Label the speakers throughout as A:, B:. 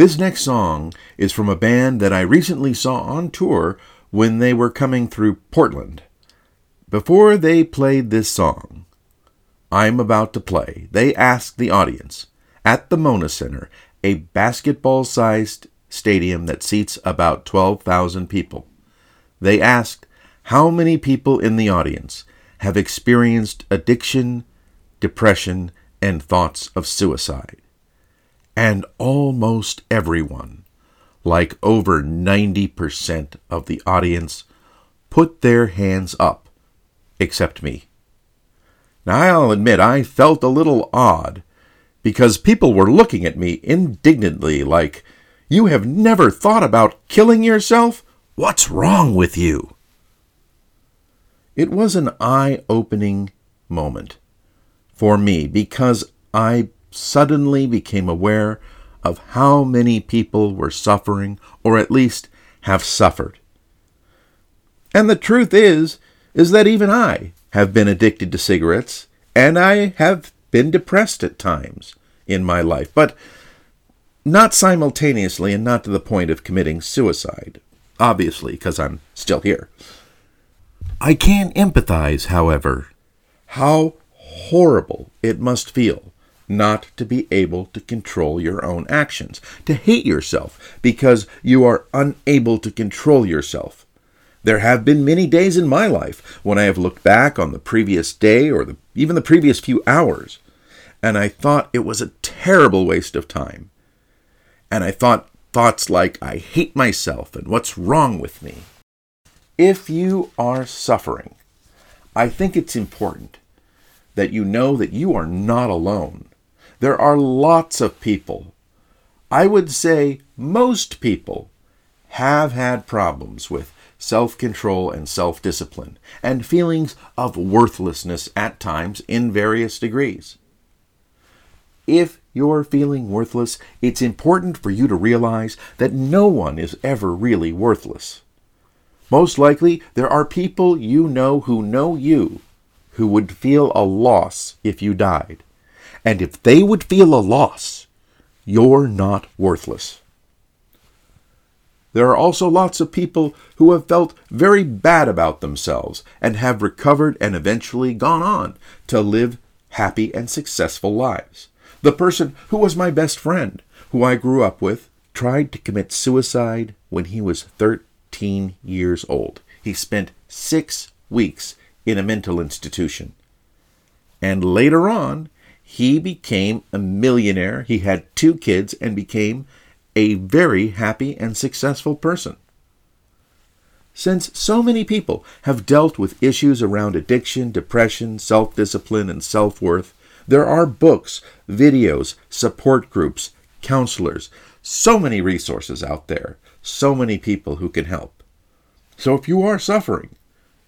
A: This next song is from a band that I recently saw on tour when they were coming through Portland. Before they played this song, I'm about to play, they asked the audience at the Moda Center, a basketball sized stadium that seats about 12,000 people. They asked how many people in the audience have experienced addiction, depression, and thoughts of suicide. And almost everyone, like over 90% of the audience, put their hands up, except me. Now, I'll admit I felt a little odd because people were looking at me indignantly, like, You have never thought about killing yourself? What's wrong with you? It was an eye opening moment for me because I suddenly became aware of how many people were suffering, or at least have suffered. And the truth is, is that even I have been addicted to cigarettes, and I have been depressed at times in my life, but not simultaneously and not to the point of committing suicide, obviously, because I'm still here. I can empathize, however, how horrible it must feel not to be able to control your own actions, to hate yourself because you are unable to control yourself. There have been many days in my life when I have looked back on the previous day or the, even the previous few hours, and I thought it was a terrible waste of time. And I thought thoughts like, I hate myself and what's wrong with me. If you are suffering, I think it's important that you know that you are not alone. There are lots of people, I would say most people, have had problems with self control and self discipline, and feelings of worthlessness at times in various degrees. If you're feeling worthless, it's important for you to realize that no one is ever really worthless. Most likely, there are people you know who know you who would feel a loss if you died. And if they would feel a loss, you're not worthless. There are also lots of people who have felt very bad about themselves and have recovered and eventually gone on to live happy and successful lives. The person who was my best friend, who I grew up with, tried to commit suicide when he was 13 years old. He spent six weeks in a mental institution. And later on, he became a millionaire. He had two kids and became a very happy and successful person. Since so many people have dealt with issues around addiction, depression, self discipline, and self worth, there are books, videos, support groups, counselors, so many resources out there, so many people who can help. So if you are suffering,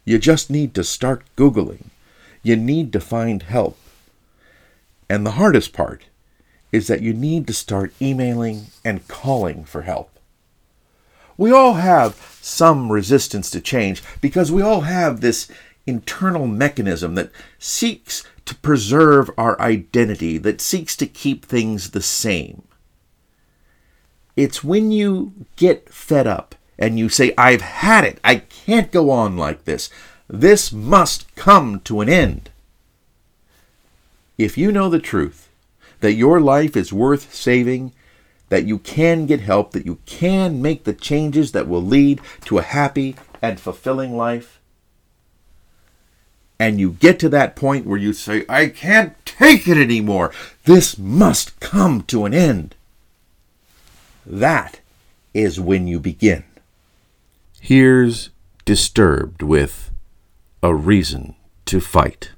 A: you just need to start Googling. You need to find help. And the hardest part is that you need to start emailing and calling for help. We all have some resistance to change because we all have this internal mechanism that seeks to preserve our identity, that seeks to keep things the same. It's when you get fed up and you say, I've had it, I can't go on like this, this must come to an end. If you know the truth, that your life is worth saving, that you can get help, that you can make the changes that will lead to a happy and fulfilling life, and you get to that point where you say, I can't take it anymore, this must come to an end, that is when you begin. Here's Disturbed with A Reason to Fight.